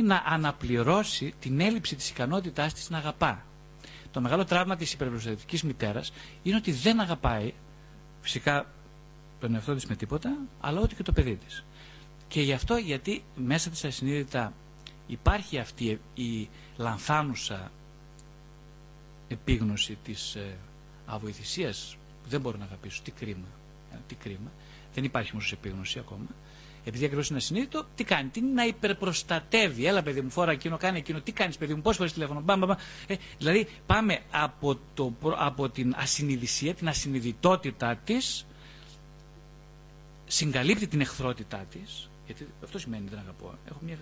κάνει να αναπληρώσει την έλλειψη της ικανότητάς της να αγαπά. Το μεγάλο τραύμα της υπερπροστατευτικής μητέρας είναι ότι δεν αγαπάει φυσικά τον εαυτό της με τίποτα, αλλά ό,τι και το παιδί της. Και γι' αυτό γιατί μέσα της ασυνείδητα υπάρχει αυτή η λανθάνουσα επίγνωση της ε, αβοηθησίας που δεν μπορώ να αγαπήσω. Τι κρίμα. Ε, τι κρίμα. Δεν υπάρχει όμως επίγνωση ακόμα. Επειδή ακριβώ είναι ασυνείδητο, τι κάνει, τι να υπερπροστατεύει. Έλα, παιδί μου, φόρα εκείνο, κάνει εκείνο. Τι κάνεις, παιδί μου, πώ φορές τηλέφωνο. Μπαμ, μπαμ. Ε, δηλαδή, πάμε από, το, από την ασυνειδησία, την ασυνειδητότητά της, συγκαλύπτει την εχθρότητά της. Γιατί αυτό σημαίνει δεν αγαπώ. Έχω μια,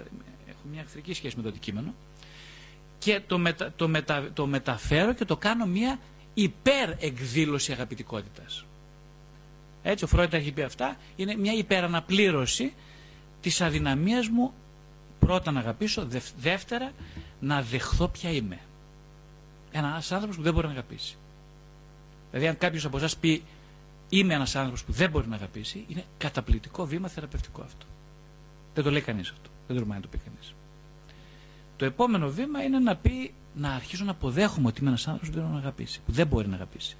έχω μια εχθρική σχέση με το αντικείμενο. Και το, μετα, το, μετα, το μεταφέρω και το κάνω μια υπερεκδήλωση αγαπητικότητας. Έτσι, ο Φρόιντ έχει πει αυτά. Είναι μια υπεραναπλήρωση της αδυναμίας μου πρώτα να αγαπήσω, δεύτερα να δεχθώ ποια είμαι. Ένας άνθρωπος που δεν μπορεί να αγαπήσει. Δηλαδή, αν κάποιος από εσάς πει Είμαι ένας άνθρωπος που δεν μπορεί να αγαπήσει, είναι καταπληκτικό βήμα θεραπευτικό αυτό. Δεν το λέει κανείς αυτό. Δεν τολμάει να το πει κανείς. Το επόμενο βήμα είναι να πει να αρχίσω να αποδέχομαι ότι είμαι ένας άνθρωπος που δεν μπορεί να αγαπήσει, που δεν μπορεί να αγαπήσει.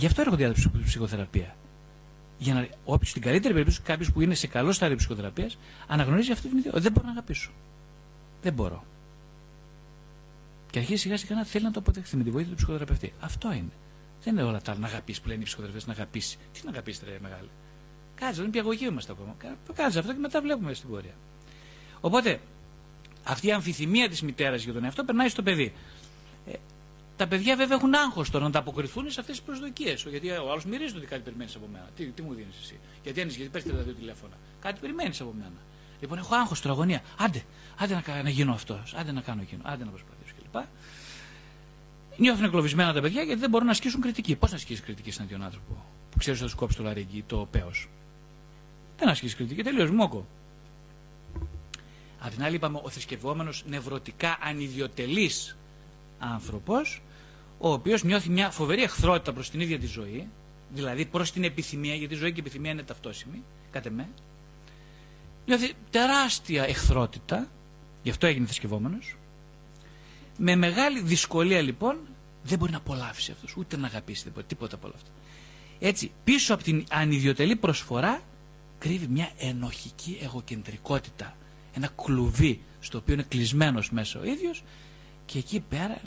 Γι' αυτό έρχονται οι στην ψυχοθεραπεία. Για να, όποιο στην καλύτερη περίπτωση, κάποιος που είναι σε καλό στάδιο ψυχοθεραπείας, αναγνωρίζει αυτή την ιδέα. Δεν μπορώ να αγαπήσω. Δεν μπορώ. Και αρχίζει σιγά σιγά να θέλει να το αποδεχθεί με τη βοήθεια του ψυχοθεραπευτή. Αυτό είναι. Δεν είναι όλα τα να αγαπήσει που λένε οι ψυχοθεραπευτές να αγαπήσεις. Τι να αγαπήσεις, ρε μεγάλη. Κάτσε, δεν είναι πιαγωγή είμαστε ακόμα. Κάτσε αυτό και μετά βλέπουμε στην πορεία. Οπότε, αυτή η αμφιθυμία της μητέρας για τον εαυτό περνάει στο παιδί. Ε, τα παιδιά βέβαια έχουν άγχος τώρα να ανταποκριθούν σε αυτές τις προσδοκίες. Γιατί ο άλλος μυρίζει ότι κάτι περιμένεις από μένα. Τι, τι μου δίνεις εσύ; Γιατί αν γιατί παίρνεις τα δύο τηλέφωνα; Κάτι περιμένεις από μένα. Λοιπόν, έχω άγχος τώρα αγωνία. Άντε, άντε να, να γίνω αυτός. Άντε να κάνω εκείνο. Άντε να προσπαθήσω κλπ. Νιώθουν εγκλωβισμένα τα παιδιά γιατί δεν μπορούν να ασκήσουν κριτική. Πώς να ασκήσεις κριτική σε έναν άνθρωπο που ξέρεις ότι θα του κόψει το λαρίκι, το παίο. Δεν ασκήσεις κριτική, τελείως μόκο. Απ' την άλλη, είπαμε ο θρησκευόμενος νευρωτικά ανιδιοτελής άνθρωπος, ο οποίος νιώθει μια φοβερή εχθρότητα προς την ίδια τη ζωή, δηλαδή προς την επιθυμία, γιατί η ζωή και η επιθυμία είναι ταυτόσιμη, κάτε με. Νιώθει τεράστια εχθρότητα, γι' αυτό έγινε θρησκευόμενος. Με μεγάλη δυσκολία λοιπόν δεν μπορεί να απολαύσει αυτός, ούτε να αγαπήσει τίποτα, τίποτα από όλα αυτά. Έτσι, πίσω από την ανιδιοτελή προσφορά κρύβει μια ενοχική εγωκεντρικότητα. Ένα κλουβί στο οποίο είναι κλεισμένος μέσα ο ίδιος και εκεί πέρα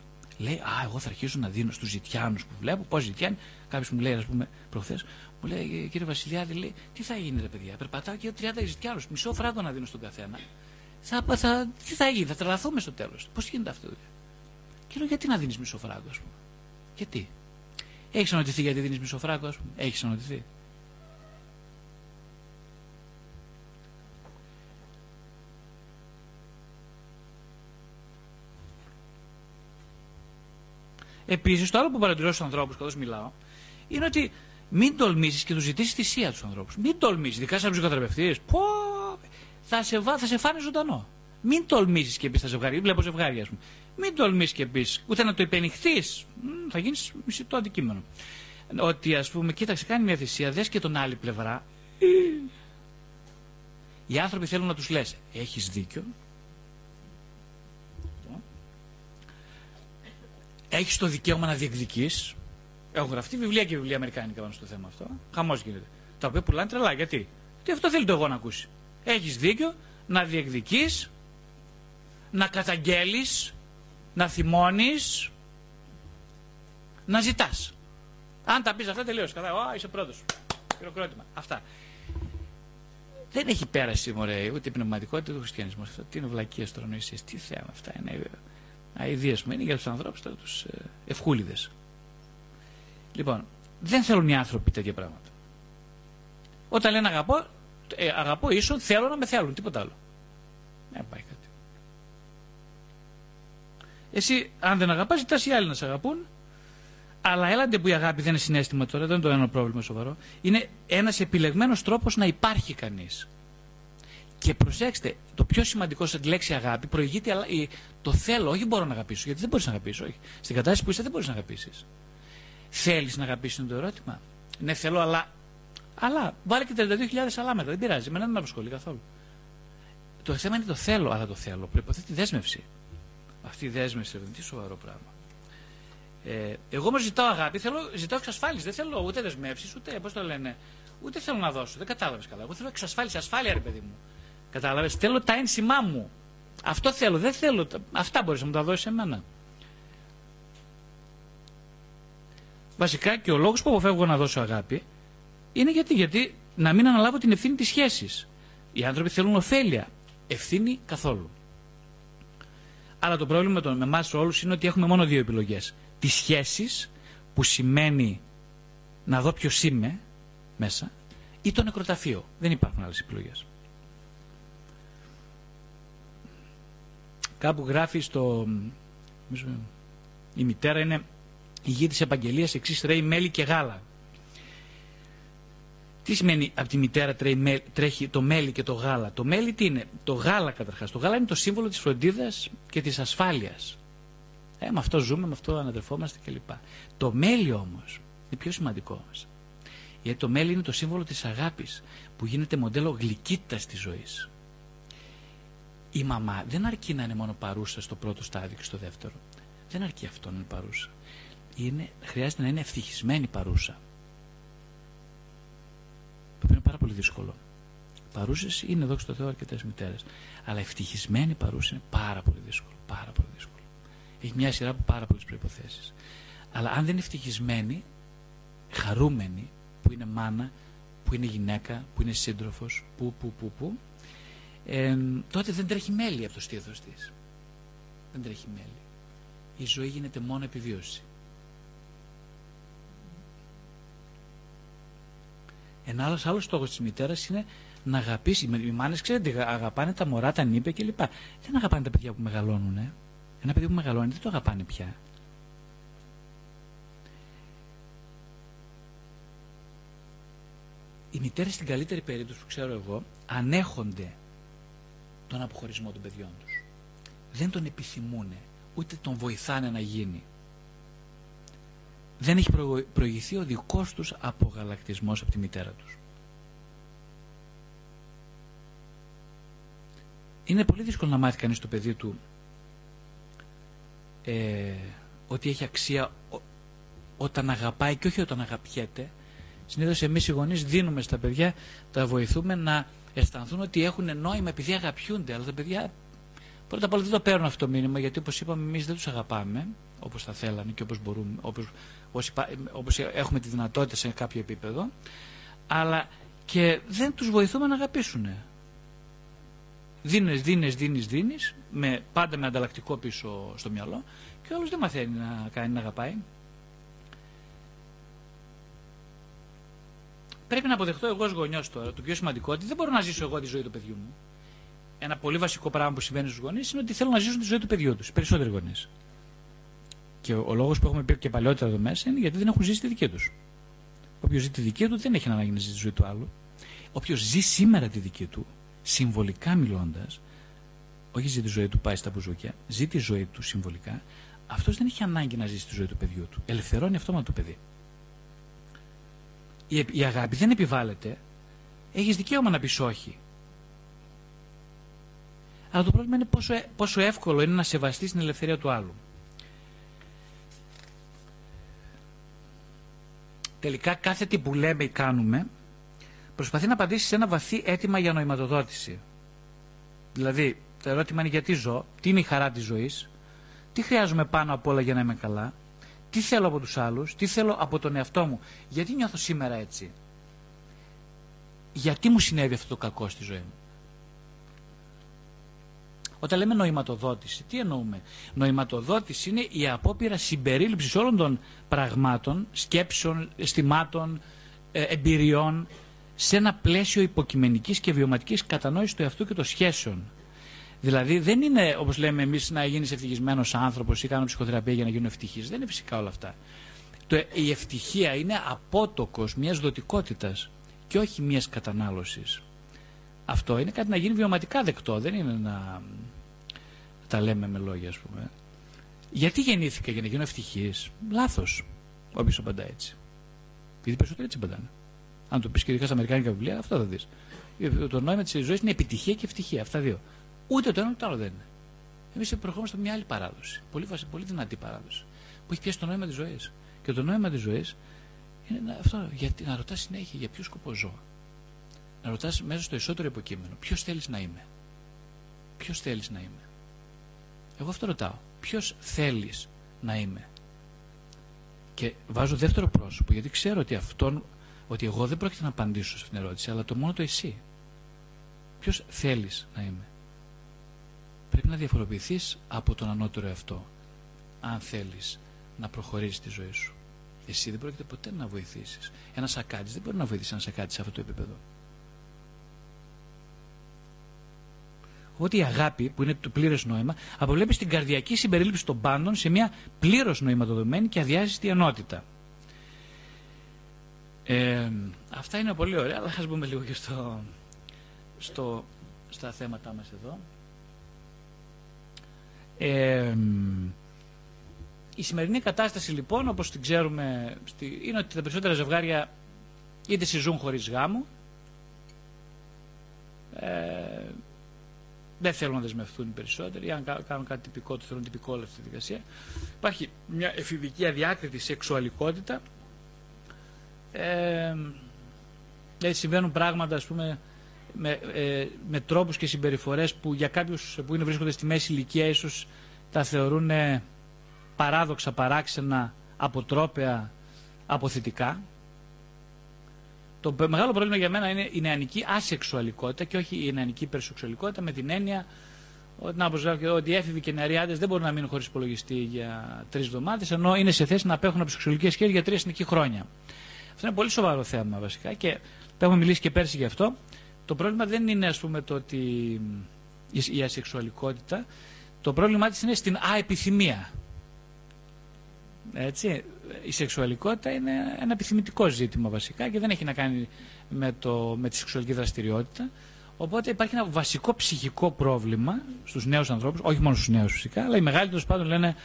λέει: Α, εγώ θα αρχίσω να δίνω στους ζητιάνους που βλέπω. Πώς ζητιάνοι, κάποιος μου λέει, ας πούμε, προχθές, μου λέει: Κύριε Βασιλιάδη, λέει, τι θα γίνει, ρε παιδιά, περπατάω και 30 ζητιάνους, μισό φράγκο να δίνω στον καθένα. Θα, θα, τι θα γίνει, θα τρελαθούμε στο τέλος. Πώς γίνεται αυτό, δηλαδή. Και λέω, γιατί να δίνεις μισό φράγκο, ας πούμε. Γιατί. Έχεις ανοτηθεί γιατί δίνεις μισό φράγκο, ας πούμε. Έχεις ανοτηθεί. Επίσης, το άλλο που παρατηρώ στους ανθρώπους καθώς μιλάω είναι ότι μην τολμήσεις και τους ζητήσεις θυσία τους ανθρώπους. Μην τολμήσεις, ειδικά σαν ψυχοθεραπευτής. Πω, θα σε, θα σε φάνε ζωντανό. Μην τολμήσεις και πεις στα ζευγάρια. Βλέπω ζευγάρια, ας πούμε. Μην τολμήσεις και πεις, ούτε να το υπενηχθεί. Θα γίνεις μισητό αντικείμενο. Ότι ας πούμε, κοίταξε, κάνει μια θυσία, δες και τον άλλη πλευρά. Οι άνθρωποι θέλουν να τους λες: Έχεις δίκιο, έχεις το δικαίωμα να διεκδικείς. Έχω γραφτεί βιβλία και βιβλία αμερικάνικα πάνω στο θέμα αυτό. Χαμός γίνεται. Τα οποία πουλάνε τρελά. Γιατί; Τι αυτό θέλει το εγώ να ακούσει. Έχεις δίκιο να διεκδικείς, να καταγγέλεις, να θυμώνεις, να ζητάς. Αν τα πεις αυτά, τελείωσε. Κατά, Α, είσαι πρώτος. Χειροκρότημα. Αυτά. Δεν έχει πέρασει μωρέ, ούτε η πνευματικότητα ούτε ο χριστιανισμός. Τι είναι βλακίες τώρα Τι θέμα αυτά είναι αηδίες μου είναι για τους ανθρώπους, τώρα τους ε, ευχούλιδες. Λοιπόν, δεν θέλουν οι άνθρωποι τέτοια πράγματα. Όταν λένε αγαπώ, ε, αγαπώ ίσον θέλω να με θέλουν, τίποτα άλλο. Δεν πάει κάτι. Εσύ, αν δεν αγαπάς, ζητάς οι άλλοι να σε αγαπούν, αλλά έλαντε που η αγάπη δεν είναι συνέστημα τώρα, δεν είναι το ένα πρόβλημα σοβαρό. Είναι ένας επιλεγμένος τρόπος να υπάρχει κανείς. Και προσέξτε, το πιο σημαντικό σε τη λέξη αγάπη προηγείται το θέλω, όχι μπορώ να αγαπήσω. Γιατί δεν μπορείς να αγαπήσεις, όχι. Στην κατάσταση που είσαι δεν μπορείς να αγαπήσεις. Θέλεις να αγαπήσεις είναι το ερώτημα. Ναι, θέλω, αλλά. Αλλά βάλε και 32.000 αλλά μετά, δεν πειράζει. Εμένα δεν με απασχολεί καθόλου. Το θέμα είναι το θέλω, αλλά το θέλω. Προποθέτει δέσμευση. Αυτή η δέσμευση είναι τι σοβαρό πράγμα. Ε, εγώ όμως ζητάω αγάπη, θέλω, ζητάω εξασφάλιση. Δεν θέλω ούτε δεσμεύσεις, ούτε πώς το λένε, ούτε θέλω να δώσω. Δεν κατάλαβες καλά. Εγώ θέλω εξασφάλιση, ασφάλεια, ρε παιδί μου. Κατάλαβες; Θέλω τα ένσημά μου. Αυτό θέλω. Δεν θέλω. Αυτά μπορείς να μου τα δώσεις εμένα. Βασικά και ο λόγος που αποφεύγω να δώσω αγάπη είναι γιατί, γιατί να μην αναλάβω την ευθύνη της σχέσης. Οι άνθρωποι θέλουν ωφέλεια. Ευθύνη καθόλου. Αλλά το πρόβλημα με, με εμάς όλους είναι ότι έχουμε μόνο δύο επιλογές. Τις σχέσεις, που σημαίνει να δω ποιος είμαι μέσα, ή το νεκροταφείο. Δεν υπάρχουν άλλες επιλογές. Κάπου γράφει στο. Η μητέρα είναι η γη της επαγγελίας, εξής τρέχει μέλι και γάλα. Τι σημαίνει από τη μητέρα τρέχει το μέλι και το γάλα; Το μέλι τι είναι, το γάλα καταρχάς. Το γάλα είναι το σύμβολο της φροντίδας και της ασφάλειας. Ε, με αυτό ζούμε, με αυτό αναδερφόμαστε κλπ. Το μέλι όμως είναι πιο σημαντικό μα. Γιατί το μέλι είναι το σύμβολο της αγάπης που γίνεται μοντέλο γλυκύτητας της ζωής. Η μαμά δεν αρκεί να είναι μόνο παρούσα στο πρώτο στάδιο και στο δεύτερο. Δεν αρκεί αυτό να είναι παρούσα. Είναι, χρειάζεται να είναι ευτυχισμένη παρούσα. Το οποίο είναι πάρα πολύ δύσκολο. Παρούσες είναι εδώ στο Θεό αρκετές μητέρες. Αλλά ευτυχισμένη παρούσα είναι πάρα πολύ δύσκολο. Πάρα πολύ δύσκολο. Έχει μια σειρά από πάρα πολλές προποθέσει. Αλλά αν δεν είναι ευτυχισμένη, χαρούμενη, που είναι μάνα, που είναι γυναίκα, που είναι σύντροφος, που, που, που, που, ε, τότε δεν τρέχει μέλη από το στήθος της. Δεν τρέχει μέλη. Η ζωή γίνεται μόνο επιβίωση. Ένα άλλος άλλος στόχος της μητέρας είναι να αγαπήσει. Οι μάνες ξέρετε, αγαπάνε τα μωρά, τα νύπια κλπ. Δεν αγαπάνε τα παιδιά που μεγαλώνουν. Ε. Ένα παιδί που μεγαλώνει δεν το αγαπάνε πια. Οι μητέρες στην καλύτερη περίπτωση που ξέρω εγώ ανέχονται τον αποχωρισμό των παιδιών τους. Δεν τον επιθυμούν, ούτε τον βοηθάνε να γίνει. Δεν έχει προηγηθεί ο δικός τους απογαλακτισμός από τη μητέρα τους. Είναι πολύ δύσκολο να μάθει κανείς το παιδί του ε, ότι έχει αξία όταν αγαπάει και όχι όταν αγαπιέται. Συνήθως εμείς οι γονείς δίνουμε στα παιδιά, τα βοηθούμε να αισθανθούν ότι έχουν νόημα επειδή αγαπιούνται. Αλλά τα παιδιά πρώτα απ' όλα δεν το παίρνουν αυτό το μήνυμα γιατί όπως είπαμε, εμείς δεν τους αγαπάμε όπως θα θέλανε και όπως μπορούμε, όπως, έχουμε τη δυνατότητα σε κάποιο επίπεδο. Αλλά και δεν τους βοηθούμε να αγαπήσουν. Δίνεις, δίνεις, δίνεις, δίνεις, με, πάντα με ανταλλακτικό πίσω στο μυαλό και όλος δεν μαθαίνει να κάνει να αγαπάει. Πρέπει να αποδεχτώ εγώ ως γονιός τώρα το πιο σημαντικό ότι δεν μπορώ να ζήσω εγώ τη ζωή του παιδιού μου. Ένα πολύ βασικό πράγμα που συμβαίνει στους γονείς είναι ότι θέλουν να ζήσουν τη ζωή του παιδιού τους. Περισσότεροι γονείς. Και ο, ο λόγος που έχουμε πει και παλιότερα εδώ μέσα είναι γιατί δεν έχουν ζήσει τη δική τους. Όποιος ζει τη δική του δεν έχει ανάγκη να ζει τη ζωή του άλλου. Όποιος ζει σήμερα τη δική του, συμβολικά μιλώντας, όχι ζει τη ζωή του, πάει στα μπουζούκια, ζει τη ζωή του συμβολικά, αυτός δεν έχει ανάγκη να ζήσει τη ζωή του παιδιού του. Ελευθερώνει αυτόματο το παιδί η, η αγάπη δεν επιβάλλεται. Έχεις δικαίωμα να πεις όχι. Αλλά το πρόβλημα είναι πόσο, πόσο εύκολο είναι να σεβαστείς την ελευθερία του άλλου. Τελικά κάθε τι που λέμε ή κάνουμε προσπαθεί να απαντήσει σε ένα βαθύ αίτημα για νοηματοδότηση. Δηλαδή, το ερώτημα είναι γιατί ζω, τι είναι η χαρά της ζωής, τι χρειάζομαι πάνω απ' όλα για να είμαι καλά, τι θέλω από τους άλλους, τι θέλω από τον εαυτό μου. Γιατί νιώθω σήμερα έτσι; Γιατί μου συνέβη αυτό το κακό στη ζωή μου; Όταν λέμε νοηματοδότηση, τι εννοούμε; Νοηματοδότηση είναι η απόπειρα συμπερίληψης όλων των πραγμάτων, σκέψεων, αισθημάτων, ε, εμπειριών σε ένα πλαίσιο υποκειμενικής και βιωματικής κατανόησης του εαυτού και των σχέσεων. Δηλαδή δεν είναι όπως λέμε εμείς να γίνεις ευτυχισμένος άνθρωπος ή κάνω ψυχοθεραπεία για να γίνω ευτυχής. Δεν είναι φυσικά όλα αυτά. Το, η ευτυχία είναι απότοκος μιας δοτικότητας και όχι μιας κατανάλωσης. Αυτό είναι κάτι να γίνει βιωματικά δεκτό. Δεν είναι να τα λέμε με λόγια, ας πούμε. Γιατί γεννήθηκα; Για να γίνω ευτυχής. Λάθος. Όποιος απαντά έτσι. Γιατί περισσότεροι έτσι απαντάνε. Αν το πεις και ειδικά στα Αμερικάνικα βιβλία, αυτό θα δεις. Το νόημα της ζωής είναι επιτυχία και ευτυχία. Αυτά δύο. Ούτε το ένα ούτε το άλλο δεν είναι. Εμείς προχωρούμε μια άλλη παράδοση. Πολύ, πολύ δυνατή παράδοση. Που έχει πιάσει το νόημα της ζωής. Και το νόημα της ζωής είναι αυτό. Γιατί να ρωτάς συνέχεια για ποιο σκοπό ζω. Να ρωτάς μέσα στο ισότερο υποκείμενο ποιος θέλεις να είμαι. Ποιος θέλεις να είμαι. Εγώ αυτό ρωτάω. Ποιος θέλεις να είμαι. Και βάζω δεύτερο πρόσωπο γιατί ξέρω ότι αυτόν, ότι εγώ δεν πρόκειται να απαντήσω σε αυτήν την ερώτηση, αλλά το μόνο το εσύ. Ποιος θέλεις να είμαι. Πρέπει να διαφοροποιηθείς από τον ανώτερο εαυτό, αν θέλεις να προχωρήσεις τη ζωή σου. Εσύ δεν πρόκειται ποτέ να βοηθήσεις. Ένα σακάτι δεν μπορεί να βοηθήσει ένα σακάτι σε αυτό το επίπεδο. ότι η αγάπη, που είναι το πλήρες νόημα, αποβλέπει την καρδιακή συμπερίληψη των πάντων σε μια πλήρως νοηματοδομένη και αδιάσυστη ενότητα. Ε, αυτά είναι πολύ ωραία, αλλά ας μπούμε λίγο και στο, στο, στα θέματα μας εδώ. Ε, η σημερινή κατάσταση λοιπόν, όπως την ξέρουμε, είναι ότι τα περισσότερα ζευγάρια είτε συζούν χωρίς γάμο, ε, δεν θέλουν να δεσμευτούν οι περισσότεροι. Αν κάνουν κάτι τυπικό, το θέλουν τυπικό όλη αυτή τη διαδικασία. Υπάρχει μια εφηβική αδιάκριτη σεξουαλικότητα. Ε, έτσι συμβαίνουν πράγματα, ας πούμε, με, ε, με τρόπους και συμπεριφορές που για κάποιους που είναι, βρίσκονται στη μέση ηλικία ίσως τα θεωρούν παράδοξα, παράξενα, αποτρόπαια, αποθητικά. Το μεγάλο πρόβλημα για μένα είναι η νεανική ασεξουαλικότητα και όχι η νεανική υπερσεξουαλικότητα με την έννοια ότι, να, ότι οι έφηβοι και οι νεαριάδε δεν μπορούν να μείνουν χωρίς υπολογιστή για τρεις εβδομάδες, ενώ είναι σε θέση να απέχουν από σεξουαλικέ σχέσει για τρία συνεχή χρόνια. Αυτό είναι πολύ σοβαρό θέμα βασικά και το έχουμε μιλήσει και πέρσι γι' αυτό. Το πρόβλημα δεν είναι ας πούμε το ότι η ασεξουαλικότητα, το πρόβλημά της είναι στην αεπιθυμία. Έτσι, η σεξουαλικότητα είναι ένα επιθυμητικό ζήτημα βασικά και δεν έχει να κάνει με, το, με τη σεξουαλική δραστηριότητα. Οπότε υπάρχει ένα βασικό ψυχικό πρόβλημα στους νέους ανθρώπους, όχι μόνο στους νέους φυσικά, αλλά οι μεγάλοι τέλος πάντων λένε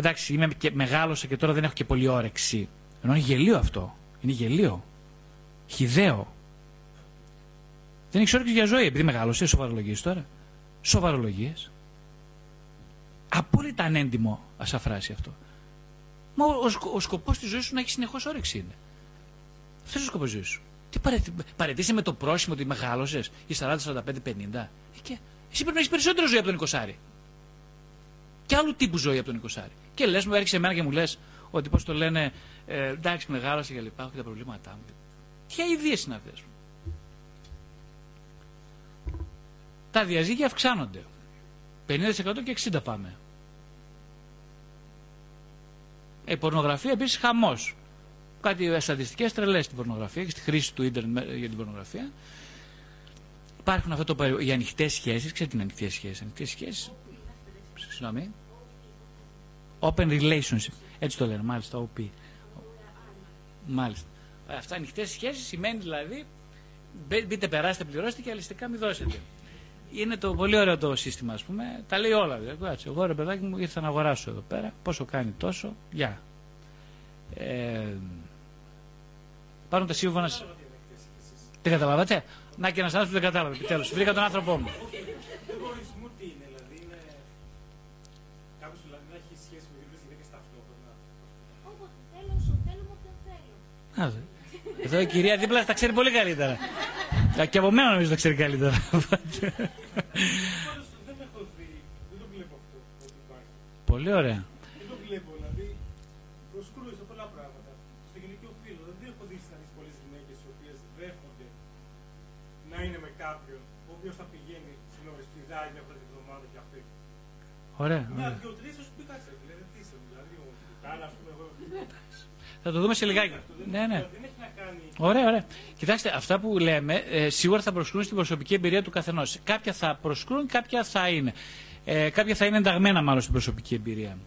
Εντάξει, είμαι και μεγάλωσα και τώρα δεν έχω και πολύ όρεξη. Ενώ είναι γελίο αυτό. Είναι γελίο. Χιδαίο. Δεν έχει όρεξη για ζωή επειδή μεγάλωσε. Σοβαρολογίες τώρα. Σοβαρολογίες. Απόλυτα ανέντιμο ασαφράσει αυτό. Μα ο, ο, ο σκοπός της ζωής σου να έχεις συνεχώς όρεξη είναι. Αυτός είναι ο σκοπός της ζωής σου. Τι παρετήσει με το πρόσημο ότι μεγάλωσες ή 40, 45, 50. Και εσύ πρέπει να έχεις περισσότερο ζωή από τον 20. Και άλλου τύπου ζωή από τον 20. Και λες, μου έρχεσαι εμένα και μου λες ότι πώς το λένε, ε, εντάξει, μεγάλωσε και λοιπά, έχω και τα προβλήματά μου. Ποια ιδέε είναι αυτές. Τα διαζύγια αυξάνονται. 50% και 60 πάμε. Η πορνογραφία επίσης χαμός. Κάτι στατιστικές τρελές στην πορνογραφία και στη χρήση του ίντερνετ για την πορνογραφία. Υπάρχουν αυτό το, οι ανοιχτές σχέσεις. Ξέρετε τι είναι ανοιχτές σχέσεις. Ανοιχτές σχέσεις. Συγγνώμη. Open relationship. Έτσι το λένε, μάλιστα. OP. Μάλιστα. Αυτά ανοιχτές σχέσεις σημαίνει δηλαδή μπείτε, περάστε, πληρώστε και αλιστικά μην δώσετε είναι το πολύ ωραίο το σύστημα, ας πούμε. Τα λέει όλα. Δηλαδή. Εγώ ρε παιδάκι μου ήρθα να αγοράσω εδώ πέρα. Πόσο κάνει τόσο, γεια. Ε, πάρουν τα σύμφωνα. Δεν καταλάβατε; Να και ένας άνθρωπος που δεν κατάλαβε. Επιτέλους. Βρήκα τον άνθρωπό μου. Εδώ η κυρία δίπλα τα ξέρει πολύ καλύτερα. Και από μένα νομίζω τα ξέρει καλύτερα. Πολύ ωραία. Δεν το βλέπω, δηλαδή προσκρούει σε πολλά πράγματα. Στο γυναικείο φύλλο δεν έχω δει να πολλέ γυναίκε οι οποίε δέχονται να είναι με κάποιον ο οποίο θα πηγαίνει στην ώρα σπουδάει μια πρώτη εβδομάδα και αυτή. Ωραία. Μια, δύο, τρει, α πούμε, κάτσε. Δηλαδή, τι είσαι, δηλαδή, ο Κάνα, α πούμε, εγώ. Θα το δούμε σε λιγάκι. Ναι, ναι. Ωραία, ωραία. Κοιτάξτε, αυτά που λέμε ε, σίγουρα θα προσκρούν στην προσωπική εμπειρία του καθενός. Κάποια θα προσκρούν, κάποια θα είναι. Ε, κάποια θα είναι ενταγμένα μάλλον στην προσωπική εμπειρία.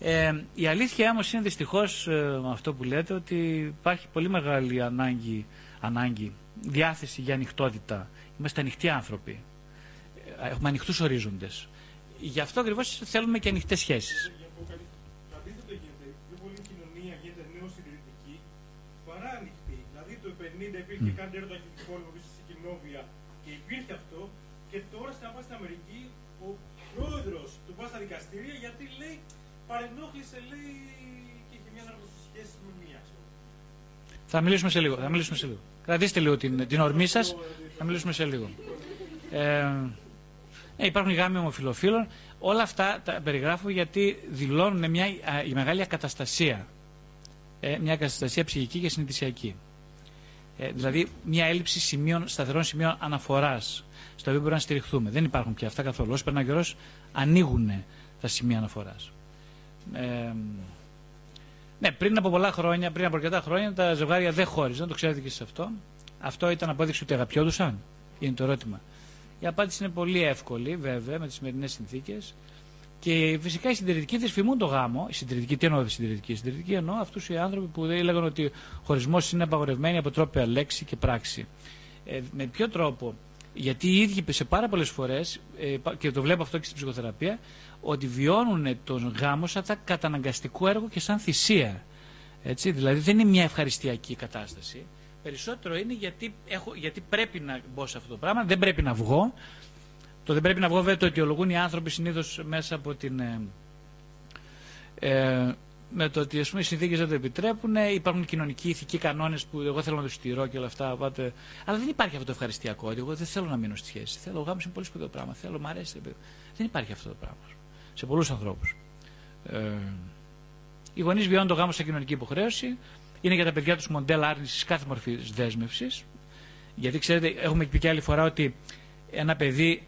Ε, η αλήθεια όμως είναι δυστυχώς ε, αυτό που λέτε ότι υπάρχει πολύ μεγάλη ανάγκη, ανάγκη διάθεση για ανοιχτότητα. Είμαστε ανοιχτοί άνθρωποι. Ε, έχουμε ανοιχτούς ορίζοντες. Γι' αυτό ακριβώς θέλουμε και ανοιχτές σχέσεις. Υπήρχε mm. κάτι έρωτα και πόλεμο στη Κοινόβια Και υπήρχε αυτό και τώρα στην στην Αμερική ο πρόεδρος του πάει στα δικαστήρια γιατί λέει παρενόχλησε λέει και είχε μια σχέση με μία. Θα μιλήσουμε σε λίγο. Θα μιλήσουμε σε λίγο. Κρατήστε λίγο την, την ορμή σας. Θα μιλήσουμε σε λίγο. Ε, ε, υπάρχουν γάμοι ομοφιλοφίλων. Όλα αυτά τα περιγράφω γιατί δηλώνουν μια η μεγάλη ακαταστασία. Ε, μια ακαταστασία ψυχική και συνειδησιακή. Ε, δηλαδή μια έλλειψη σημείων, σταθερών σημείων αναφοράς στο οποίο μπορούμε να στηριχθούμε. Δεν υπάρχουν πια αυτά καθόλου. Όσο περνάει καιρός, ανοίγουν τα σημεία αναφοράς. Ε, ναι, πριν από πολλά χρόνια, πριν από αρκετά χρόνια, τα ζευγάρια δεν χώριζαν, το ξέρετε και σε αυτό. Αυτό ήταν απόδειξη ότι αγαπιόντουσαν, είναι το ερώτημα. Η απάντηση είναι πολύ εύκολη, βέβαια, με τις σημερινές συνθήκες. Και φυσικά οι συντηρητικοί δυσφημούν το γάμο. Οι συντηρητικοί, τι εννοώ οι συντηρητικοί; Οι συντηρητικοί εννοώ αυτούς οι άνθρωποι που δεν έλεγαν ότι ο χωρισμός είναι απαγορευμένοι από τρόπο λέξη και πράξη. Ε, με ποιο τρόπο, γιατί οι ίδιοι σε πάρα πολλές φορές, ε, και το βλέπω αυτό και στην ψυχοθεραπεία, ότι βιώνουν τον γάμο σαν καταναγκαστικό έργο και σαν θυσία. Έτσι, δηλαδή δεν είναι μια ευχαριστιακή κατάσταση. Περισσότερο είναι γιατί, έχω, γιατί πρέπει να μπω σε αυτό το πράγμα, δεν πρέπει να βγω. Το δεν πρέπει να βγω βέβαια το αιτιολογούν οι άνθρωποι συνήθως μέσα από την. Ε, ε, με το ότι ας πούμε, οι συνθήκες δεν το επιτρέπουν, υπάρχουν κοινωνικοί ηθικοί κανόνες που εγώ θέλω να τους στηρώ και όλα αυτά. Πάτε... Αλλά δεν υπάρχει αυτό το ευχαριστιακό. Εγώ δεν θέλω να μείνω στη σχέση. Θέλω, ο γάμο είναι πολύ σπουδαίο πράγμα. Θέλω, μου αρέσει. Δεν υπάρχει αυτό το πράγμα σε πολλούς ανθρώπους. Ε, οι γονείς βιώνουν το γάμο σαν κοινωνική υποχρέωση. Είναι για τα παιδιά τους μοντέλα άρνησης κάθε μορφής δέσμευσης. Γιατί ξέρετε, έχουμε πει και άλλη φορά ότι ένα παιδί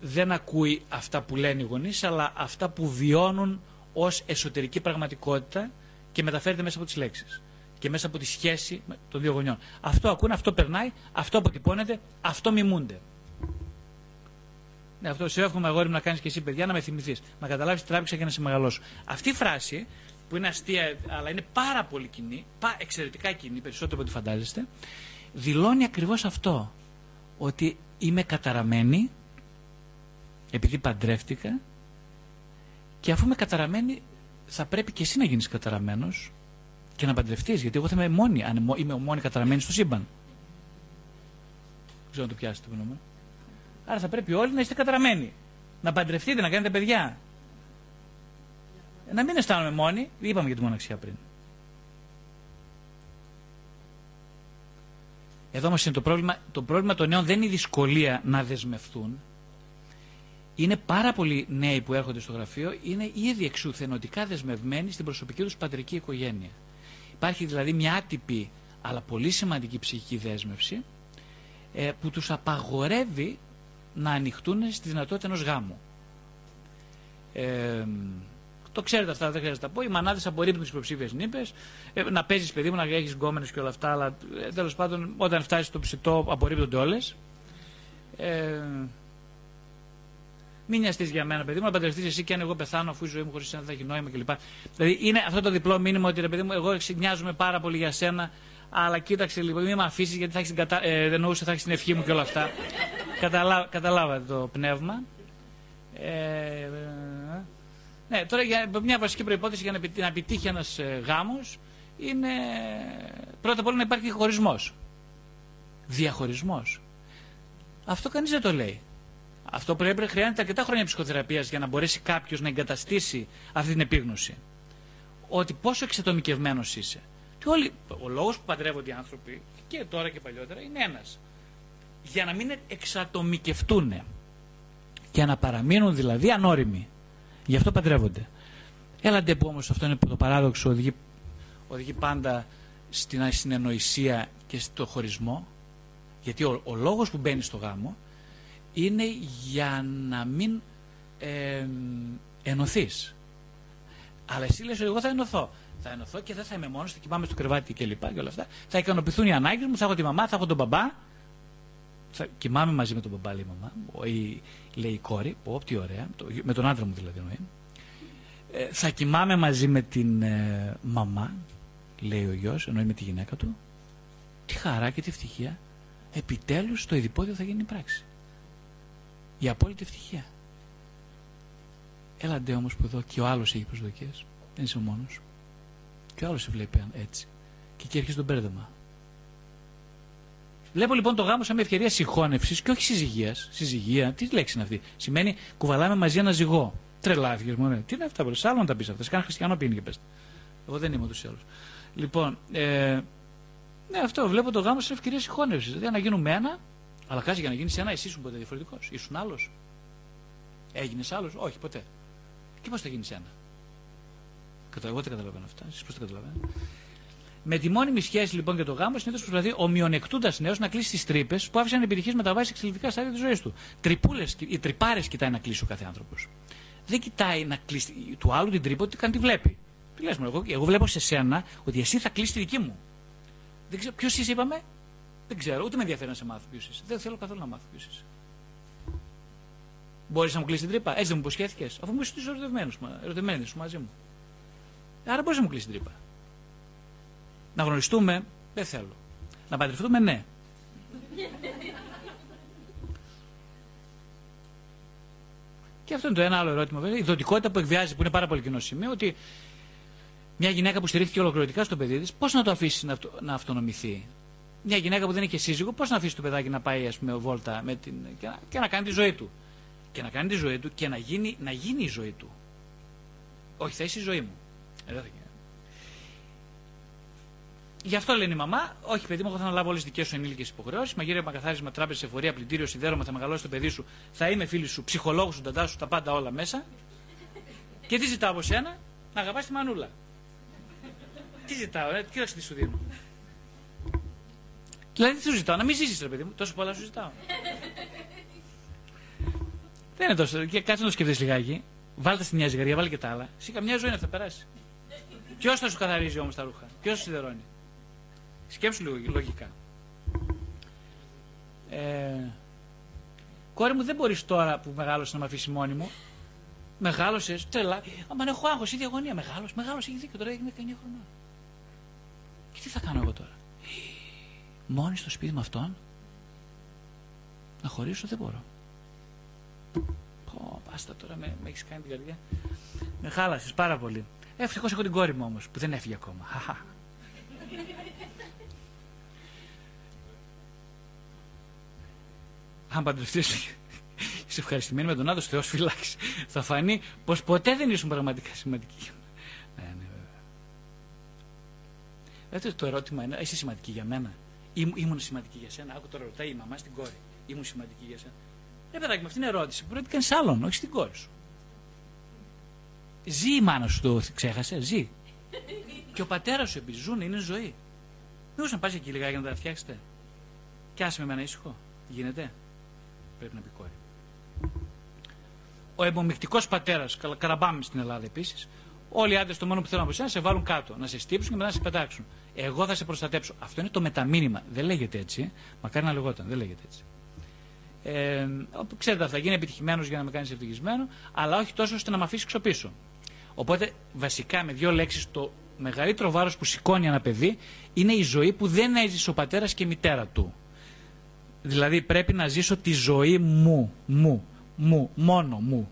δεν ακούει αυτά που λένε οι γονείς, αλλά αυτά που βιώνουν ως εσωτερική πραγματικότητα και μεταφέρεται μέσα από τις λέξεις και μέσα από τη σχέση των δύο γονιών. Αυτό ακούνε, αυτό περνάει, αυτό αποτυπώνεται, αυτό μιμούνται. Ναι, αυτό σε εύχομαι αγόρι μου να κάνεις και εσύ παιδιά να με θυμηθείς. Να καταλάβεις τι τράβηξα και να σε μεγαλώσω. Αυτή η φράση που είναι αστεία, αλλά είναι πάρα πολύ κοινή, εξαιρετικά κοινή, περισσότερο από ό,τι φαντάζεστε, δηλώνει ακριβώς αυτό. Ότι είμαι καταραμένη επειδή παντρεύτηκα και αφού είμαι καταραμένη θα πρέπει και εσύ να γίνεις καταραμένος και να παντρευτείς γιατί εγώ θα είμαι μόνη αν είμαι μόνη καταραμένη στο σύμπαν. Δεν ξέρω να το πιάσετε το γνώμη. Άρα θα πρέπει όλοι να είστε καταραμένοι. Να παντρευτείτε, να κάνετε παιδιά. Να μην αισθάνομαι μόνοι. Είπαμε για τη μοναξιά πριν. Εδώ όμως είναι το πρόβλημα. Το πρόβλημα των νέων δεν είναι η δυσκολία να δεσμευτούν. Είναι πάρα πολλοί νέοι που έρχονται στο γραφείο, είναι ήδη εξουθενωτικά δεσμευμένοι στην προσωπική τους πατρική οικογένεια. Υπάρχει δηλαδή μια άτυπη αλλά πολύ σημαντική ψυχική δέσμευση ε, που τους απαγορεύει να ανοιχτούν στη δυνατότητα ενός γάμου. Ε, το ξέρετε αυτά, δεν χρειάζεται να πω. Οι μανάδες απορρίπτουν τις υποψήφιες νύπες. Ε, να παίζεις παιδί μου, να έχεις γκόμενες και όλα αυτά. Αλλά ε, τέλος πάντων, όταν φτάσεις στο ψητό, απορρίπτονται όλες. Ε, μην νοιαστείς για μένα, παιδί μου, να παντρευτείς εσύ και αν εγώ πεθάνω, αφού η ζωή μου χωρίς σένα θα έχει νόημα κλπ. Δηλαδή είναι αυτό το διπλό μήνυμα ότι ρε παιδί μου, εγώ νοιάζομαι πάρα πολύ για σένα, αλλά κοίταξε λίγο, μην με αφήσεις γιατί θα έχεις την, κατα... ε, εννοούσε, θα έχεις την ευχή μου και όλα αυτά. Καταλά... Καταλάβατε το πνεύμα. Ε, ναι, τώρα για μια βασική προπόθεση για να επιτύχει ένας ε, γάμος είναι πρώτα απ' όλα να υπάρχει χωρισμός. Διαχωρισμός. Αυτό κανείς δεν το λέει. Αυτό πρέπει να χρειάζεται αρκετά χρόνια ψυχοθεραπείας για να μπορέσει κάποιος να εγκαταστήσει αυτή την επίγνωση. Ότι πόσο εξατομικευμένος είσαι. Και όλοι, ο λόγος που παντρεύονται οι άνθρωποι και τώρα και παλιότερα είναι ένας. Για να μην εξατομικευτούν και να παραμείνουν δηλαδή ανώριμοι. Γι' αυτό παντρεύονται. Έλαντε που όμως αυτό είναι το παράδοξο, οδηγεί, οδηγεί πάντα στην συνεννοησία και στο χωρισμό. Γιατί ο, ο λόγος που μπαίνει στο γάμο είναι για να μην ε, ενωθείς. Αλλά εσύ λες εγώ θα ενωθώ. Θα ενωθώ και δεν θα είμαι μόνος, θα κοιμάμαι στο κρεβάτι και λοιπά και όλα αυτά. Θα ικανοποιηθούν οι ανάγκες μου, θα έχω τη μαμά, θα έχω τον μπαμπά. Θα κοιμάμαι μαζί με τον μπαμπά, λέει η μαμά. Ή λέει η κόρη, πω, τι ωραία, με τον άντρα μου δηλαδή εννοεί. Ε, θα κοιμάμαι μαζί με την ε, μαμά, λέει ο γιος, εννοεί με τη γυναίκα του. Τι χαρά και τι ευτυχία. Επιτέλους το ειδipόδιο θα γίνει πράξη. Η απόλυτη ευτυχία. Έλαντε όμως που εδώ και ο άλλος έχει προσδοκίες. Δεν είσαι ο μόνος. Και ο άλλος σε βλέπει έτσι. Και εκεί έρχεται το μπέρδεμα. Βλέπω λοιπόν το γάμο σαν μια ευκαιρία συγχώνευσης και όχι συζυγίας. Συζυγία, τι λέξη είναι αυτή; Σημαίνει κουβαλάμε μαζί ένα ζυγό. Τρελάθηκε μου, Τι είναι αυτά που άλλο να τα πεις αυτά. Σε χριστιανό πίνει και πες. Εγώ δεν είμαι ούτως ή άλλως. Λοιπόν, ε, ναι, αυτό βλέπω το γάμο σαν ευκαιρία συγχώνευσης. Δηλαδή να γίνουμε ένα, αλλά κάτσε για να γίνεις ένα, εσύ ήσουν ποτέ διαφορετικός; Ήσουν άλλος; Έγινες άλλος, όχι ποτέ. Και πώς θα γίνεις ένα; Εγώ δεν καταλαβαίνω αυτά. Εσείς πώς τα καταλαβαίνετε; Με τη μόνιμη σχέση λοιπόν και το γάμο, συνήθως προσπαθεί ο μειονεκτούντα νέος να κλείσει τις τρύπες που άφησαν επιτυχίες μεταβάσει εξελικτικά στάδια της ζωής του. Τρυπούλες, οι τρυπάρες κοιτάει να κλείσει ο κάθε άνθρωπος. Δεν κοιτάει να κλείσει του άλλου την τρύπα, ότι καν τη βλέπει. Τι λες, εγώ, εγώ βλέπω σε σένα ότι εσύ θα κλείσει τη δική μου. Δεν ξέρω, ποιος είσαι, είπαμε; Δεν ξέρω, ούτε με ενδιαφέρει να σε μάθω ποιος είσαι. Δεν θέλω καθόλου να μάθω ποιος είσαι. Μπορείς να μου κλείσει την τρύπα; Έτσι δεν μου υποσχέθηκες; Αφού μου είσαι ερωτευμένοι σου μαζί μου. Άρα μπορείς να μου κλείσει την τρύπα. Να γνωριστούμε, δεν θέλω. Να παντρευτούμε, ναι. Και αυτό είναι το ένα άλλο ερώτημα. Βέβαια. Η δοτικότητα που εκβιάζει, που είναι πάρα πολύ κοινό σημείο, ότι μια γυναίκα που στηρίχθηκε ολοκληρωτικά στο παιδί της, πώς να το αφήσει να, αυτο, να αυτονομηθεί; Μια γυναίκα που δεν έχει σύζυγο, πώς να αφήσει το παιδάκι να πάει ας πούμε, βόλτα με την, και, να, και να κάνει τη ζωή του. Και να κάνει τη ζωή του και να γίνει, να γίνει η ζωή του. Όχι, θα είσαι η ζωή μου. Ε, Γι' αυτό λένε η μαμά, όχι παιδί μου, εγώ θα αναλάβω όλες τις δικές σου ενήλικες υποχρεώσεις. Μαγείρεμα, καθάρισμα, τράπεζα, εφορία, πλυντήριο, σιδέρωμα, θα μεγαλώσει το παιδί σου, θα είμαι φίλης σου, ψυχολόγος σου, ταντά σου, τα πάντα όλα μέσα. Και τι ζητάω από σένα, να αγαπάς τη μανούλα. τι ζητάω, ε, κοίταξε τι σου δίνω. Δηλαδή τι σου ζητάω, να μην ζήσεις, ρε παιδί μου, τόσο πολλά σου ζητάω. Δεν είναι τόσο. Και κάτσε να το σκεφτείς λιγάκι. Βάλτε στη μια ζυγαριά, βάλει και τα άλλα. Σε καμιά ζωή να θα περάσει. Ποιος θα σου καθαρίζει όμως τα ρούχα, ποιος σου σιδερώνει. Σκέψου λίγο λογικά. Ε, κόρη μου δεν μπορείς τώρα που μεγάλωσες να με αφήσεις μόνη μου. Μεγάλωσες, τρελά. Αμα έχω άγχος, η διαγωνία. Μεγάλο, μεγάλο, έχει δίκιο. Τώρα έγινε 19 χρονών. Και τι θα κάνω εγώ τώρα; Μόνη στο σπίτι με αυτόν. Να χωρίσω δεν μπορώ. Πω, πάστα τώρα, με, με έχεις κάνει την καρδιά. Με χάλασες πάρα πολύ. Ευτυχώς έχω την κόρη μου όμως που δεν έφυγε ακόμα. αν παντρευτείς, είσαι ευχαριστημένη με τον άντρα, Θεός φυλάξει. Θα φανεί πως ποτέ δεν ήσουν πραγματικά σημαντική. Ναι, ναι, βέβαια. το ερώτημα είναι, είσαι σημαντική για μένα; Ή, ήμουν σημαντική για σένα. Άκου τώρα ρωτάει η μαμά στην κόρη. Ήμουν σημαντική για σένα. Ε, παιδάκι, με αυτήν την ερώτηση πρέπει να κάνεις άλλον, όχι στην κόρη σου. Ζει η μάνα σου το ξέχασε, ζει. Και ο πατέρας σου επίσης ζουν, είναι ζωή. Μήπω να πας εκεί λιγάκι να τα φτιάξετε. Κι άσε με εμένα ήσυχο. Γίνεται; Πρέπει να πει κόρη. Ο εμπομικτικός πατέρας, καραμπάμε στην Ελλάδα επίσης, όλοι οι άντρες το μόνο που θέλουν από εσένα σε βάλουν κάτω, να σε στύψουν και μετά να σε πετάξουν. Εγώ θα σε προστατέψω. Αυτό είναι το μεταμήνυμα. Δεν λέγεται έτσι. Μακάρι να λεγόταν. Δεν λέγεται έτσι. Ε, ξέρετε, θα γίνει επιτυχημένος για να με κάνεις ευτυχισμένο, αλλά όχι τόσο ώστε να με αφήσεις ξοπίσω. Οπότε, βασικά, με δύο λέξεις, το μεγαλύτερο βάρος που σηκώνει ένα παιδί είναι η ζωή που δεν έζησε ο πατέρας και η μητέρα του. Δηλαδή πρέπει να ζήσω τη ζωή μου, μου, μου, μόνο μου,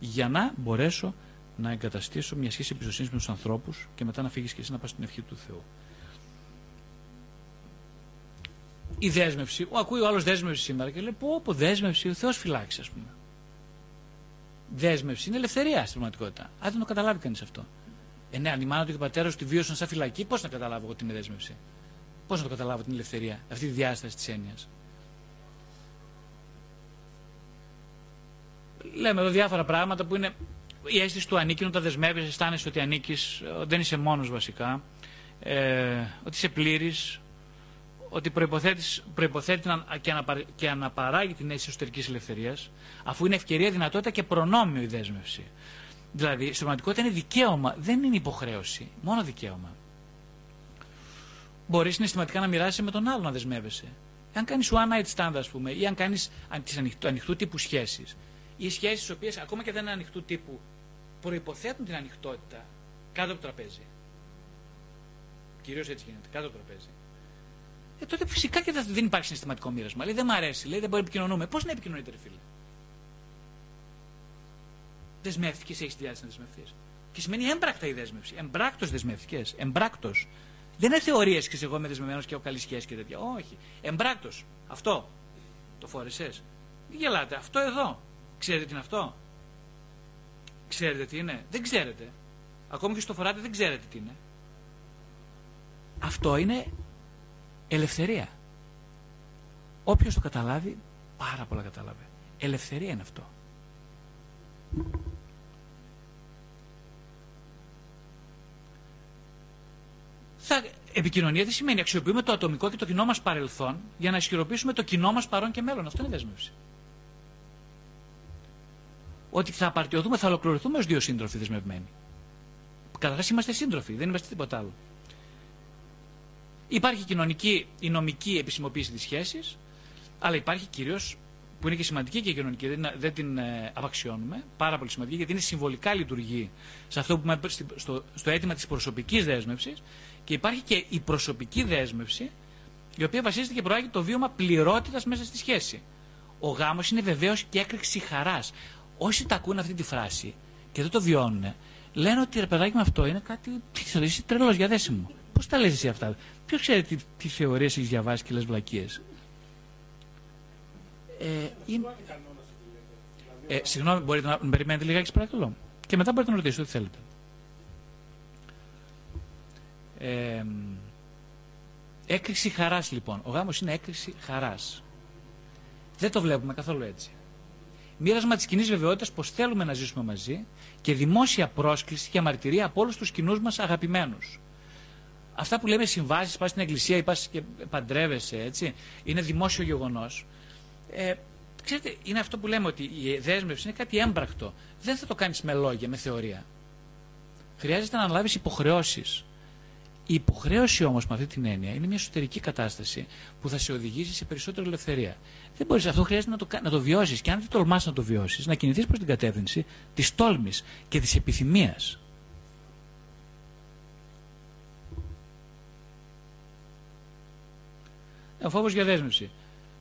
για να μπορέσω να εγκαταστήσω μια σχέση εμπιστοσύνης με τους ανθρώπους και μετά να φύγεις και εσύ να πας στην ευχή του Θεού. Η δέσμευση, ο, ακούει ο άλλος δέσμευση σήμερα και λέει: Πω, πω δέσμευση, ο Θεός φυλάξεις, ας πούμε. Δέσμευση είναι ελευθερία στην πραγματικότητα. Αν δεν το καταλάβει κανείς αυτό. Ε, ναι, αν η μάνα του και ο πατέρας του τη βίωσαν σαν φυλακή, πώς να καταλάβω εγώ την δέσμευση; Πώς να το καταλάβω την ελευθερία, αυτή τη διάσταση της έννοιας; λέμε εδώ διάφορα πράγματα που είναι η αίσθηση του ανήκει, όταν δεσμεύει, αισθάνεσαι ότι ανήκεις, δεν είσαι μόνος βασικά, ε, ότι είσαι πλήρης, ότι προποθέτει και, αναπα, και αναπαράγει την αίσθηση εσωτερικής ελευθερίας, αφού είναι ευκαιρία, δυνατότητα και προνόμιο η δέσμευση. Δηλαδή, στην πραγματικότητα είναι δικαίωμα, δεν είναι υποχρέωση, μόνο δικαίωμα. Μπορείς συναισθηματικά να μοιράσει με τον άλλο να δεσμεύεσαι. Αν κάνεις one night stand, ας πούμε, ή αν κάνεις ανοιχτού, ανοιχτού τύπου σχέσεις, ή σχέσεις οι οποίες ακόμα και δεν είναι ανοιχτού τύπου προποθέτουν την ανοιχτότητα κάτω από το τραπέζι. Κυρίως έτσι γίνεται, κάτω από το τραπέζι. Ε, τότε φυσικά και δεν υπάρχει συναισθηματικό μοίρασμα. Λέει δεν μ' αρέσει, λέει δεν μπορεί να επικοινωνούμε. Πώς να επικοινωνείτε, ρε φίλε; Δεσμεύτηκες, έχεις τη διάθεση να δεσμευτείς. Και σημαίνει έμπρακτα η δέσμευση. Εμπράκτος δεσμεύτηκες. Εμπράκτος. Δεν είναι θεωρίες και εγώ είμαι δεσμευμένος και έχω καλή σχέση και τέτοια. Όχι. Εμπράκτος. Αυτό. Το φόρεσες. Δεν γελάτε. Αυτό εδώ. Ξέρετε τι είναι αυτό; Ξέρετε τι είναι; Δεν ξέρετε. Ακόμη και στο φοράτε δεν ξέρετε τι είναι. Αυτό είναι ελευθερία. Όποιος το καταλάβει, πάρα πολλά κατάλαβε. Ελευθερία είναι αυτό. Θα, επικοινωνία τι σημαίνει; Αξιοποιούμε το ατομικό και το κοινό μας παρελθόν για να ισχυροποιήσουμε το κοινό μας παρόν και μέλλον. Αυτό είναι δέσμευση. Ότι θα απαρτιωθούμε, θα ολοκληρωθούμε ως δύο σύντροφοι δεσμευμένοι. Καταρχάς είμαστε σύντροφοι, δεν είμαστε τίποτα άλλο. Υπάρχει κοινωνική, η νομική επισημοποίηση της σχέσης, αλλά υπάρχει κυρίως που είναι και σημαντική και η κοινωνική, δεν, δεν την ε, απαξιώνουμε, πάρα πολύ σημαντική, γιατί είναι συμβολικά λειτουργεί σε αυτό που πούμε στο, στο αίτημα της προσωπικής δέσμευσης και υπάρχει και η προσωπική δέσμευση, η οποία βασίζεται και προάγει το βίωμα πληρότητας μέσα στη σχέση. Ο γάμος είναι βεβαίως και έκρηξη χαράς. Όσοι τα ακούνε αυτή τη φράση και δεν το βιώνουν, λένε ότι ρε παιδάκι με αυτό είναι κάτι. Τι είσαι τρελός για δέσιμο. Πώς τα λες εσύ αυτά; Ποιος ξέρει τι, τι θεωρίες έχεις διαβάσει και λες βλακίες; Ε, είναι... ε, συγγνώμη, μπορείτε να περιμένετε λιγάκι παρακαλώ. Και μετά μπορείτε να ρωτήσετε ό,τι θέλετε. Ε, έκρηξη χαράς λοιπόν. Ο γάμος είναι έκρηξη χαράς. Δεν το βλέπουμε καθόλου έτσι. Μοίρασμα της κοινής βεβαιότητας πως θέλουμε να ζήσουμε μαζί και δημόσια πρόσκληση και αμαρτυρία από όλους τους κοινούς μας αγαπημένους. Αυτά που λέμε συμβάσεις, πας στην εκκλησία ή πας και παντρεύεσαι, έτσι, είναι δημόσιο γεγονός. Ε, ξέρετε, είναι αυτό που λέμε ότι η δέσμευση είναι κάτι έμπρακτο. Δεν θα το κάνεις με λόγια, με θεωρία. Χρειάζεται να αναλάβεις υποχρεώσεις. Η υποχρέωση όμως με αυτή την έννοια είναι μια εσωτερική κατάσταση που θα σε οδηγήσει σε περισσότερη ελευθερία. Δεν μπορείς, αυτό χρειάζεται να το, να το βιώσεις. Και αν δεν τολμάς να το βιώσεις, να κινηθείς προς την κατεύθυνση της τόλμης και της επιθυμίας. Ο φόβος για δέσμευση.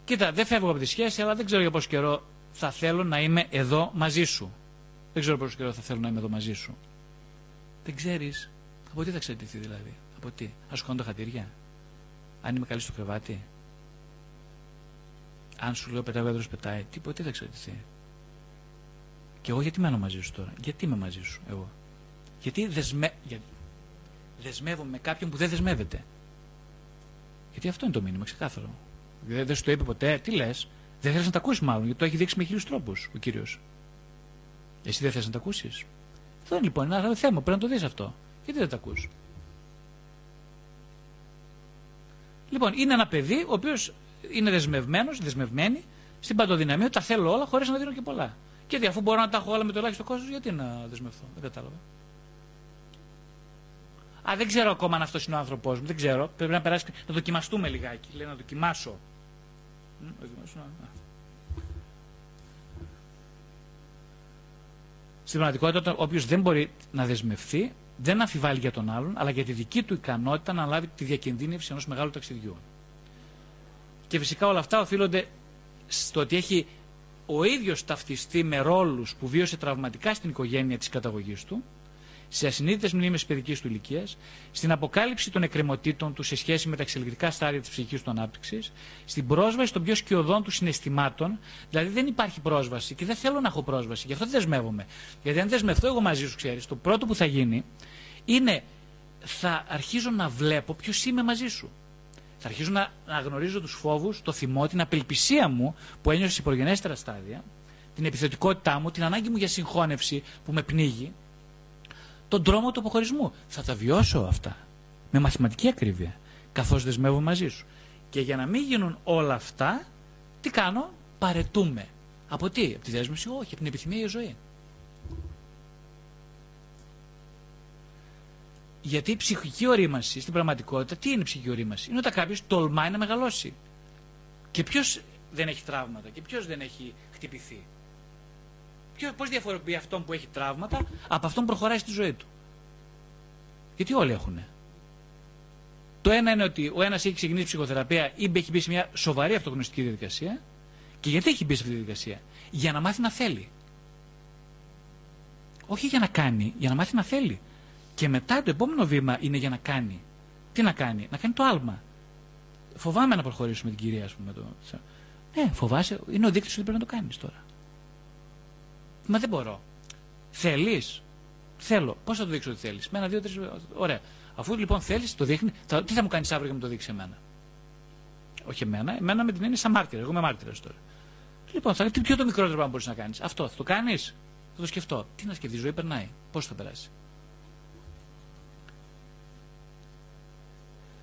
Κοίτα, δεν φεύγω από τη σχέση, αλλά δεν ξέρω για πόσο καιρό θα θέλω να είμαι εδώ μαζί σου. Δεν ξέρω πόσο καιρό θα θέλω να είμαι εδώ μαζί σου. Δεν ξέρεις. Από τι θα εξαρτηθεί δηλαδή. Από τι. Α σου κάνω τα χατήρια. Αν είμαι καλή στο κρεβάτι. Αν σου λέω πετάει ο έδρος πετάει. Τι, τι θα εξαρτηθεί. Και εγώ γιατί μένω μαζί σου τώρα; Γιατί είμαι μαζί σου εγώ; Γιατί δεσμε... Για... δεσμεύομαι με κάποιον που δεν δεσμεύεται; Γιατί αυτό είναι το μήνυμα, ξεκάθαρο. Δεν, δεν σου το είπε ποτέ. Τι λες; Δεν θέλεις να τα ακούσεις μάλλον, γιατί το έχει δείξει με χίλιους τρόπους ο κύριος. Εσύ δεν θες να τα ακούσεις. Αυτό είναι λοιπόν ένα θέμα. Πρέπει να το δεις αυτό. Γιατί δεν τα ακούς; Λοιπόν, είναι ένα παιδί ο οποίος είναι δεσμευμένος, δεσμευμένη στην παντοδυναμία. Τα θέλω όλα χωρίς να δίνω και πολλά. Και αφού μπορώ να τα έχω όλα με το ελάχιστο κόστος, γιατί να δεσμευθώ; Δεν κατάλαβα. Α, δεν ξέρω ακόμα αν αυτός είναι ο άνθρωπός μου. Δεν ξέρω. Πρέπει να περάσει. Να δοκιμαστούμε λιγάκι. Λέει να δοκιμάσω. Στην πραγματικότητα, όποιος δεν μπορεί να δεσμευθεί, δεν αμφιβάλλει για τον άλλον, αλλά για τη δική του ικανότητα να λάβει τη διακινδύνευση ενός μεγάλου ταξιδιού. Και φυσικά όλα αυτά οφείλονται στο ότι έχει ο ίδιος ταυτιστεί με ρόλους που βίωσε τραυματικά στην οικογένεια της καταγωγής του σε ασυνείδητες μνήμες παιδικής του ηλικίας, στην αποκάλυψη των εκκρεμωτήτων του σε σχέση με τα εξελικτικά στάδια της ψυχικής του ανάπτυξης, στην πρόσβαση των πιο σκιωδών του συναισθημάτων. Δηλαδή δεν υπάρχει πρόσβαση και δεν θέλω να έχω πρόσβαση. Γι' αυτό δεν δεσμεύομαι. Γιατί αν δεσμευτώ εγώ μαζί σου, ξέρεις, το πρώτο που θα γίνει είναι θα αρχίζω να βλέπω ποιος είμαι μαζί σου. Θα αρχίζω να, να γνωρίζω τους φόβους, το θυμό, την απελπισία μου που ένιωσε σε προγενέστερα στάδια, την επιθετικότητά μου, την ανάγκη μου για συγχώνευση που με πνίγει τον τρόμο του αποχωρισμού. Θα τα βιώσω αυτά με μαθηματική ακρίβεια καθώς δεσμεύω μαζί σου. Και για να μην γίνουν όλα αυτά, τι κάνω, παρετούμε. Από τι, από τη δέσμευση, όχι, από την επιθυμία για ζωή. Γιατί η ψυχική ορίμαση στην πραγματικότητα, τι είναι η ψυχική ορίμαση, είναι όταν κάποιος τολμάει να μεγαλώσει. Και ποιος δεν έχει τραύματα και ποιος δεν έχει χτυπηθεί; Πώς διαφοροποιεί αυτόν που έχει τραύματα από αυτόν που προχωράει στη ζωή του; Γιατί όλοι έχουν. Το ένα είναι ότι ο ένας έχει ξεκινήσει ψυχοθεραπεία ή έχει μπει σε μια σοβαρή αυτογνωστική διαδικασία. Και γιατί έχει μπει σε αυτή τη διαδικασία, Για να μάθει να θέλει. Όχι για να κάνει, για να μάθει να θέλει. Και μετά το επόμενο βήμα είναι για να κάνει. Τι να κάνει, να κάνει το άλμα. Φοβάμαι να προχωρήσουμε την κυρία, ας πούμε. Το... Ναι, φοβάσαι, είναι ο δείκτης ότι πρέπει να το κάνεις τώρα. Μα δεν μπορώ. Θέλεις; Θέλω. Πώς θα το δείξω ότι θέλεις; Με ένα, δύο, τρεις. Ωραία. Αφού λοιπόν θέλεις, το δείχνει, θα... τι θα μου κάνεις αύριο για να το δείξεις εμένα; Όχι εμένα, εμένα με την έννοια σαν μάρτυρα. Εγώ είμαι μάρτυρας τώρα. Λοιπόν, θα... τι πιο το μικρότερο πράγμα μπορείς να κάνεις; Αυτό θα το κάνεις; Θα το σκεφτώ. Τι να σκεφτείς, η ζωή περνάει. Πώς θα περάσει;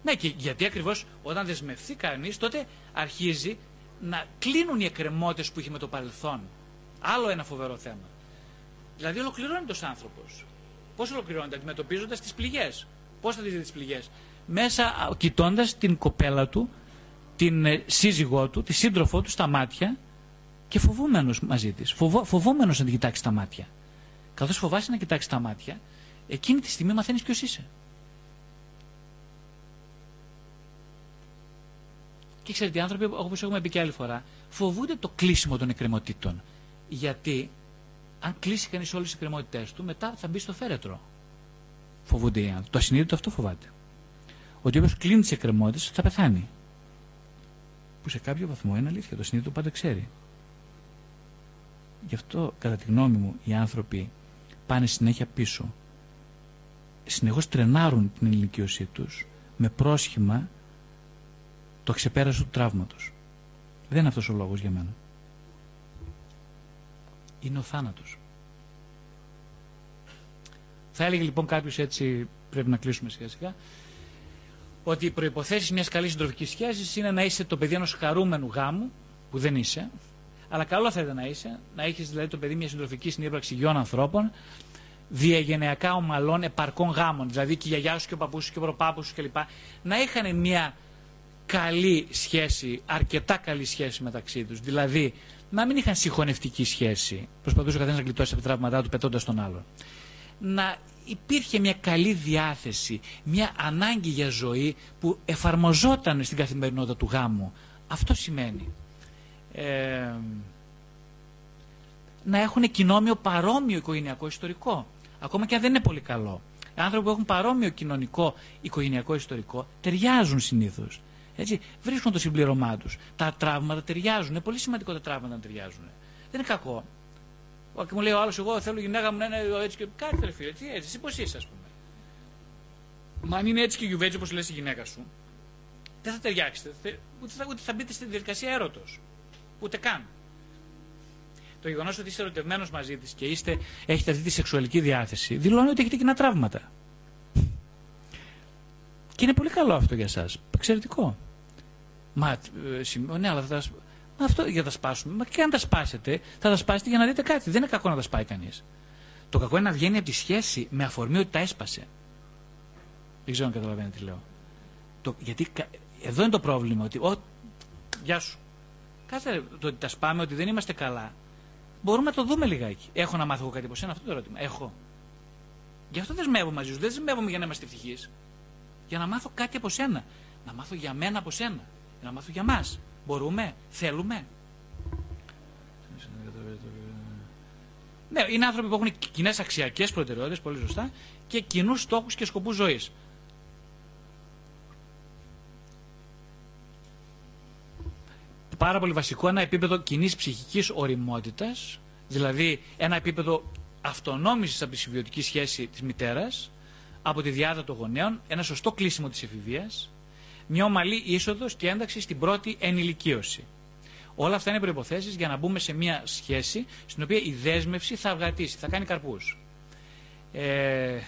Ναι, και γιατί ακριβώς όταν δεσμευθεί κανείς, τότε αρχίζει να κλείνουν οι εκκρεμότητες που είχε με το παρελθόν. Άλλο ένα φοβερό θέμα. Δηλαδή, ολοκληρώνεται ο άνθρωπος. Πώς ολοκληρώνεται, αντιμετωπίζοντας τις πληγές. Πώς θα δείτε τις πληγές. Μέσα κοιτώντας την κοπέλα του, την ε, σύζυγό του, τη σύντροφό του στα μάτια και φοβούμενος μαζί της. Φοβό, φοβόμενο να την κοιτάξει στα μάτια. Καθώς φοβάσαι να κοιτάξεις τα μάτια, εκείνη τη στιγμή μαθαίνεις ποιος είσαι. Και ξέρετε, οι άνθρωποι, όπως έχουμε πει και άλλη φορά, φοβούνται το κλείσιμο των εκκρεμωτήτων. Γιατί αν κλείσει κανείς όλες τις εκκρεμότητές του, μετά θα μπει στο φέρετρο. Φοβούνται οι άνθρωποι. Το ασυνείδητο αυτό φοβάται. Ότι όποιος κλείνει τις εκκρεμότητες θα πεθάνει. Που σε κάποιο βαθμό είναι αλήθεια. Το ασυνείδητο πάντα ξέρει. Γι' αυτό, κατά τη γνώμη μου, οι άνθρωποι πάνε συνέχεια πίσω. Συνεχώς τρενάρουν την ηλικίωσή τους με πρόσχημα το ξεπέρασε του τραύματος. Δεν είναι αυτός ο λόγος για μένα. Είναι ο θάνατος. Θα έλεγε λοιπόν κάποιος έτσι, πρέπει να κλείσουμε σιγά σιγά, ότι οι προποθέσει μιας καλής συντροφικής σχέσης είναι να είσαι το παιδί ενός χαρούμενου γάμου, που δεν είσαι, αλλά καλό θα ήταν να είσαι, να έχεις δηλαδή το παιδί μια συντροφική συνύπαρξη γιών ανθρώπων, διαγενειακά ομαλών επαρκών γάμων, δηλαδή και η γιαγιά σου και ο παππούς σου και ο προπάπου σου κλπ. Να είχαν μια καλή σχέση, αρκετά καλή σχέση μεταξύ τους. Δηλαδή, να μην είχαν συγχωνευτική σχέση. Προσπαθούσε ο καθένας να γλιτώσει από τα τραύματά του πετώντας τον άλλον. Να υπήρχε μια καλή διάθεση, μια ανάγκη για ζωή που εφαρμοζόταν στην καθημερινότητα του γάμου. Αυτό σημαίνει. Ε, να έχουν κοινόμιο παρόμοιο οικογενειακό ιστορικό. Ακόμα και αν δεν είναι πολύ καλό. Άνθρωποι που έχουν παρόμοιο κοινωνικό οικογενειακό ιστορικό ταιριάζουν συνήθως. Έτσι, βρίσκουν το συμπληρωμά τους. Τα τραύματα ταιριάζουν. Είναι πολύ σημαντικό τα τραύματα να ταιριάζουν. Δεν είναι κακό. Και μου λέει ο άλλος, Εγώ θέλω η γυναίκα μου να είναι έτσι και. Κάτι ρε φίλε, έτσι, εσύ πώς είσαι, ας πούμε. Μα αν είναι έτσι και γιουβέτζι όπως λες η γυναίκα σου, δεν θα ταιριάξετε. Ούτε θα, ούτε θα μπείτε στη διαδικασία έρωτος. Ούτε καν. Το γεγονός ότι είστε ερωτευμένος μαζί της και είστε, έχετε αυτή τη σεξουαλική διάθεση δηλώνει ότι έχετε κοινά τραύματα. Και είναι πολύ καλό αυτό για εσά. Εξαιρετικό. Μα, ε, ναι, αλλά θα τα, μα αυτό για να τα σπάσουμε. Μα και αν τα σπάσετε, θα τα σπάσετε για να δείτε κάτι. Δεν είναι κακό να τα σπάει κανείς. Το κακό είναι να βγαίνει από τη σχέση με αφορμή ότι τα έσπασε. Δεν ξέρω αν καταλαβαίνετε τι λέω. Το, γιατί εδώ είναι το πρόβλημα. Ότι, ο, γεια σου. Κάθε το ότι τα σπάμε, ότι δεν είμαστε καλά, μπορούμε να το δούμε λιγάκι. Έχω να μάθω εγώ κάτι από σένα, αυτό το ερώτημα. Έχω. Γι' αυτό δεσμεύω μαζί σου. Δεν δεσμεύομαι για να είμαστε ευτυχείς. Για να μάθω κάτι από σένα. Να μάθω για μένα από σένα να μάθω για μας. Μπορούμε, θέλουμε. Ναι, είναι άνθρωποι που έχουν κοινές αξιακές προτεραιότητες, πολύ σωστά, και κοινούς στόχους και σκοπούς ζωής. Πάρα πολύ βασικό ένα επίπεδο κοινής ψυχικής οριμότητας, δηλαδή ένα επίπεδο αυτονόμησης από τη συμβιωτική σχέση της μητέρας, από τη διάδα των γονέων, ένα σωστό κλείσιμο της εφηβείας, μια ομαλή είσοδος και ένταξη στην πρώτη ενηλικίωση. Όλα αυτά είναι προποθέσει για να μπούμε σε μια σχέση στην οποία η δέσμευση θα αυγατήσει, θα κάνει καρπούς. Ε,